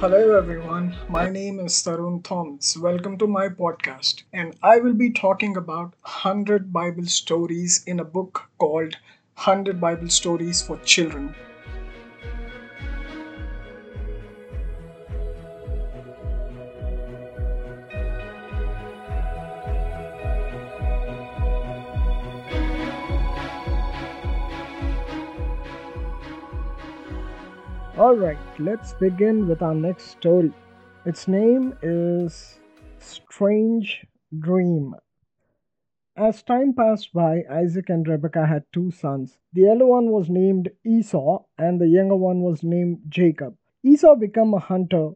Hello everyone, my name is Tarun Thomas. Welcome to my podcast, and I will be talking about 100 Bible stories in a book called 100 Bible Stories for Children. Alright, let's begin with our next story. Its name is Strange Dream. As time passed by, Isaac and Rebekah had two sons. The elder one was named Esau, and the younger one was named Jacob. Esau became a hunter,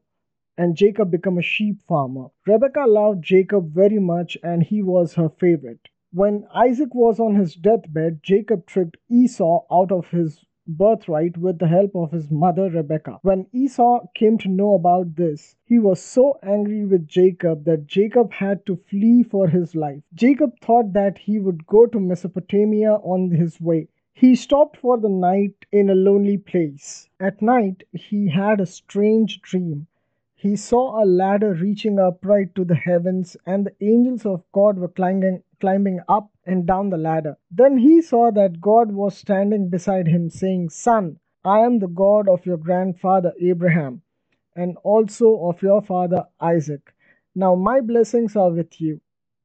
and Jacob became a sheep farmer. Rebekah loved Jacob very much, and he was her favorite. When Isaac was on his deathbed, Jacob tricked Esau out of his birthright with the help of his mother Rebekah. When Esau came to know about this, he was so angry with Jacob that Jacob had to flee for his life. Jacob thought that he would go to Mesopotamia on his way. He stopped for the night in a lonely place. At night, he had a strange dream. He saw a ladder reaching upright to the heavens, and the angels of God were climbing, climbing up and down the ladder. Then he saw that God was standing beside him, saying, Son, I am the God of your grandfather Abraham, and also of your father Isaac. Now my blessings are with you.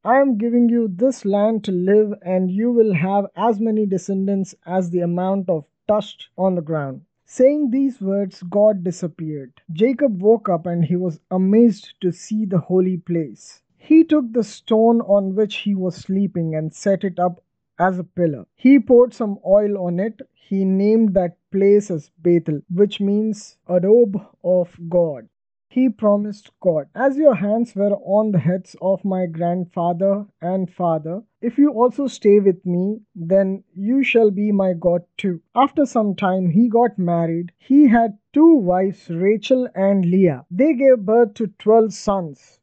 I am giving you this land to live, and you will have as many descendants as the amount of dust on the ground. Saying these words, God disappeared. Jacob woke up and he was amazed to see the holy place. He took the stone on which he was sleeping and set it up as a pillar. He poured some oil on it. He named that place as Bethel, which means abode of God he promised God, As your hands were on the heads of my grandfather and father, if you also stay with me, then you shall be my God too. After some time, he got married. He had two wives, Rachel and Leah. They gave birth to twelve sons.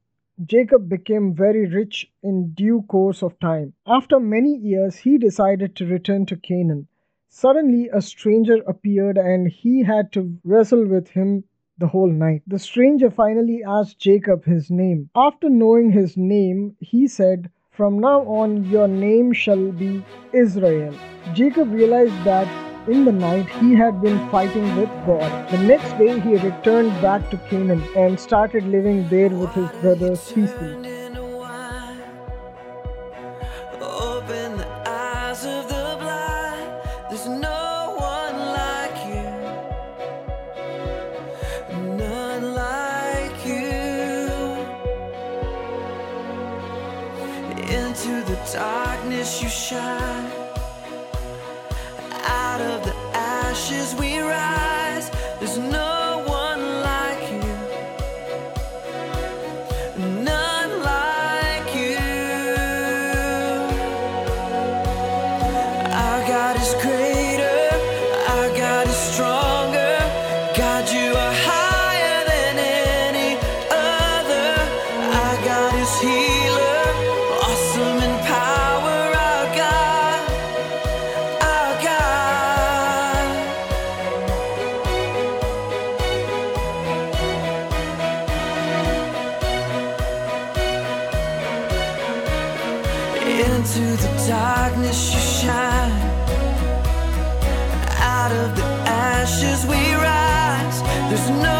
Jacob became very rich in due course of time. After many years, he decided to return to Canaan. Suddenly, a stranger appeared and he had to wrestle with him the whole night. The stranger finally asked Jacob his name. After knowing his name, he said, From now on, your name shall be Israel. Jacob realized that in the night he had been fighting with God. The next day he returned back to Canaan and started living there with his brother peacefully. into the darkness you shine. Ashes we rise. Into the darkness you shine. Out of the ashes we rise. There's no